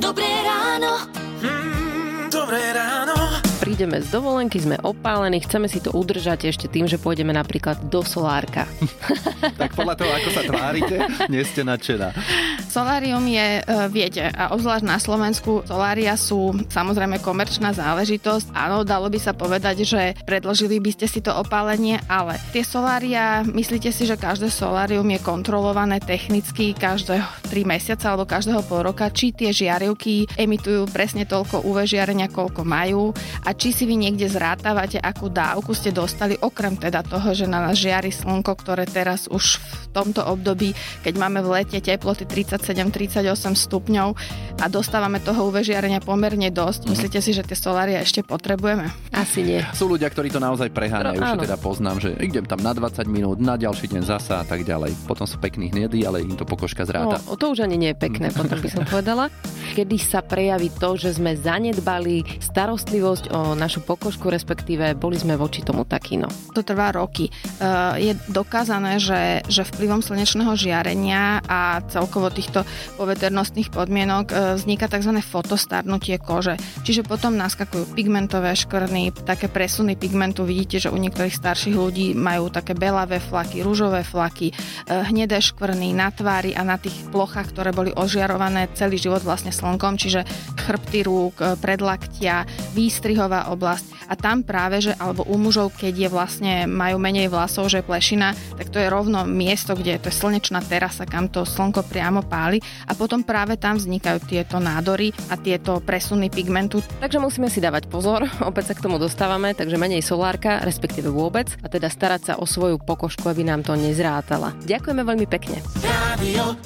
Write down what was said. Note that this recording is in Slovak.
Dobré ráno. Mm, dobré ráno. Prídeme z dovolenky, sme opálení, chceme si to udržať ešte tým, že pôjdeme napríklad do solárka. Tak podľa toho, ako sa tvárite, nie ste nadšená. Solárium je, e, viete, a obzvlášť na Slovensku, solária sú samozrejme komerčná záležitosť. Áno, dalo by sa povedať, že predložili by ste si to opálenie, ale tie solária, myslíte si, že každé solárium je kontrolované technicky každé 3 mesiace alebo každého pol roka, či tie žiarivky emitujú presne toľko UV žiarenia, koľko majú a či si vy niekde zrátavate, akú dávku ste dostali, okrem teda toho, že na nás žiari slnko, ktoré teraz už v tomto období, keď máme v lete teploty 37-38 stupňov a dostávame toho UV žiarenia pomerne dosť. Myslíte si, že tie solária ešte potrebujeme? Asi nie. Sú ľudia, ktorí to naozaj preháňajú, No, že teda poznám, že idem tam na 20 minút, na ďalší deň zasa a tak ďalej. Potom sú pekní hnedí, ale im to pokožka zráta. No, to už ani nie je pekné, potom by som povedala. Kedy sa prejaví to, že sme zanedbali starostlivosť o našu pokožku, respektíve boli sme voči tomu takí, no. To trvá roky. Uh, je dokázané, že, že vplyvom slnečného žiarenia a celkovo týchto poveternostných podmienok uh, vzniká tzv. fotostarnutie kože. Čiže potom naskakujú pigmentové škvrny, také presuny pigmentu. Vidíte, že u niektorých starších ľudí majú také belavé flaky, rúžové flaky, uh, hnedé škvrny na tvári a na tých plochách, ktoré boli ožiarované celý život vlastne slnkom, čiže chrbty rúk, uh, predlaktia, výstrihová oblasť. A tam práve, že alebo u mužov, keď je vlastne majú menej vlasov, že je plešina, tak to je rovno miesto, kde je to je slnečná terasa, kam to slnko priamo páli a potom práve tam vznikajú tieto nádory a tieto presuny pigmentu. Takže musíme si dávať pozor, opäť sa k tomu dostávame, takže menej solárka, respektíve vôbec, a teda starať sa o svoju pokožku, aby nám to nezrátala. Ďakujeme veľmi pekne. Radio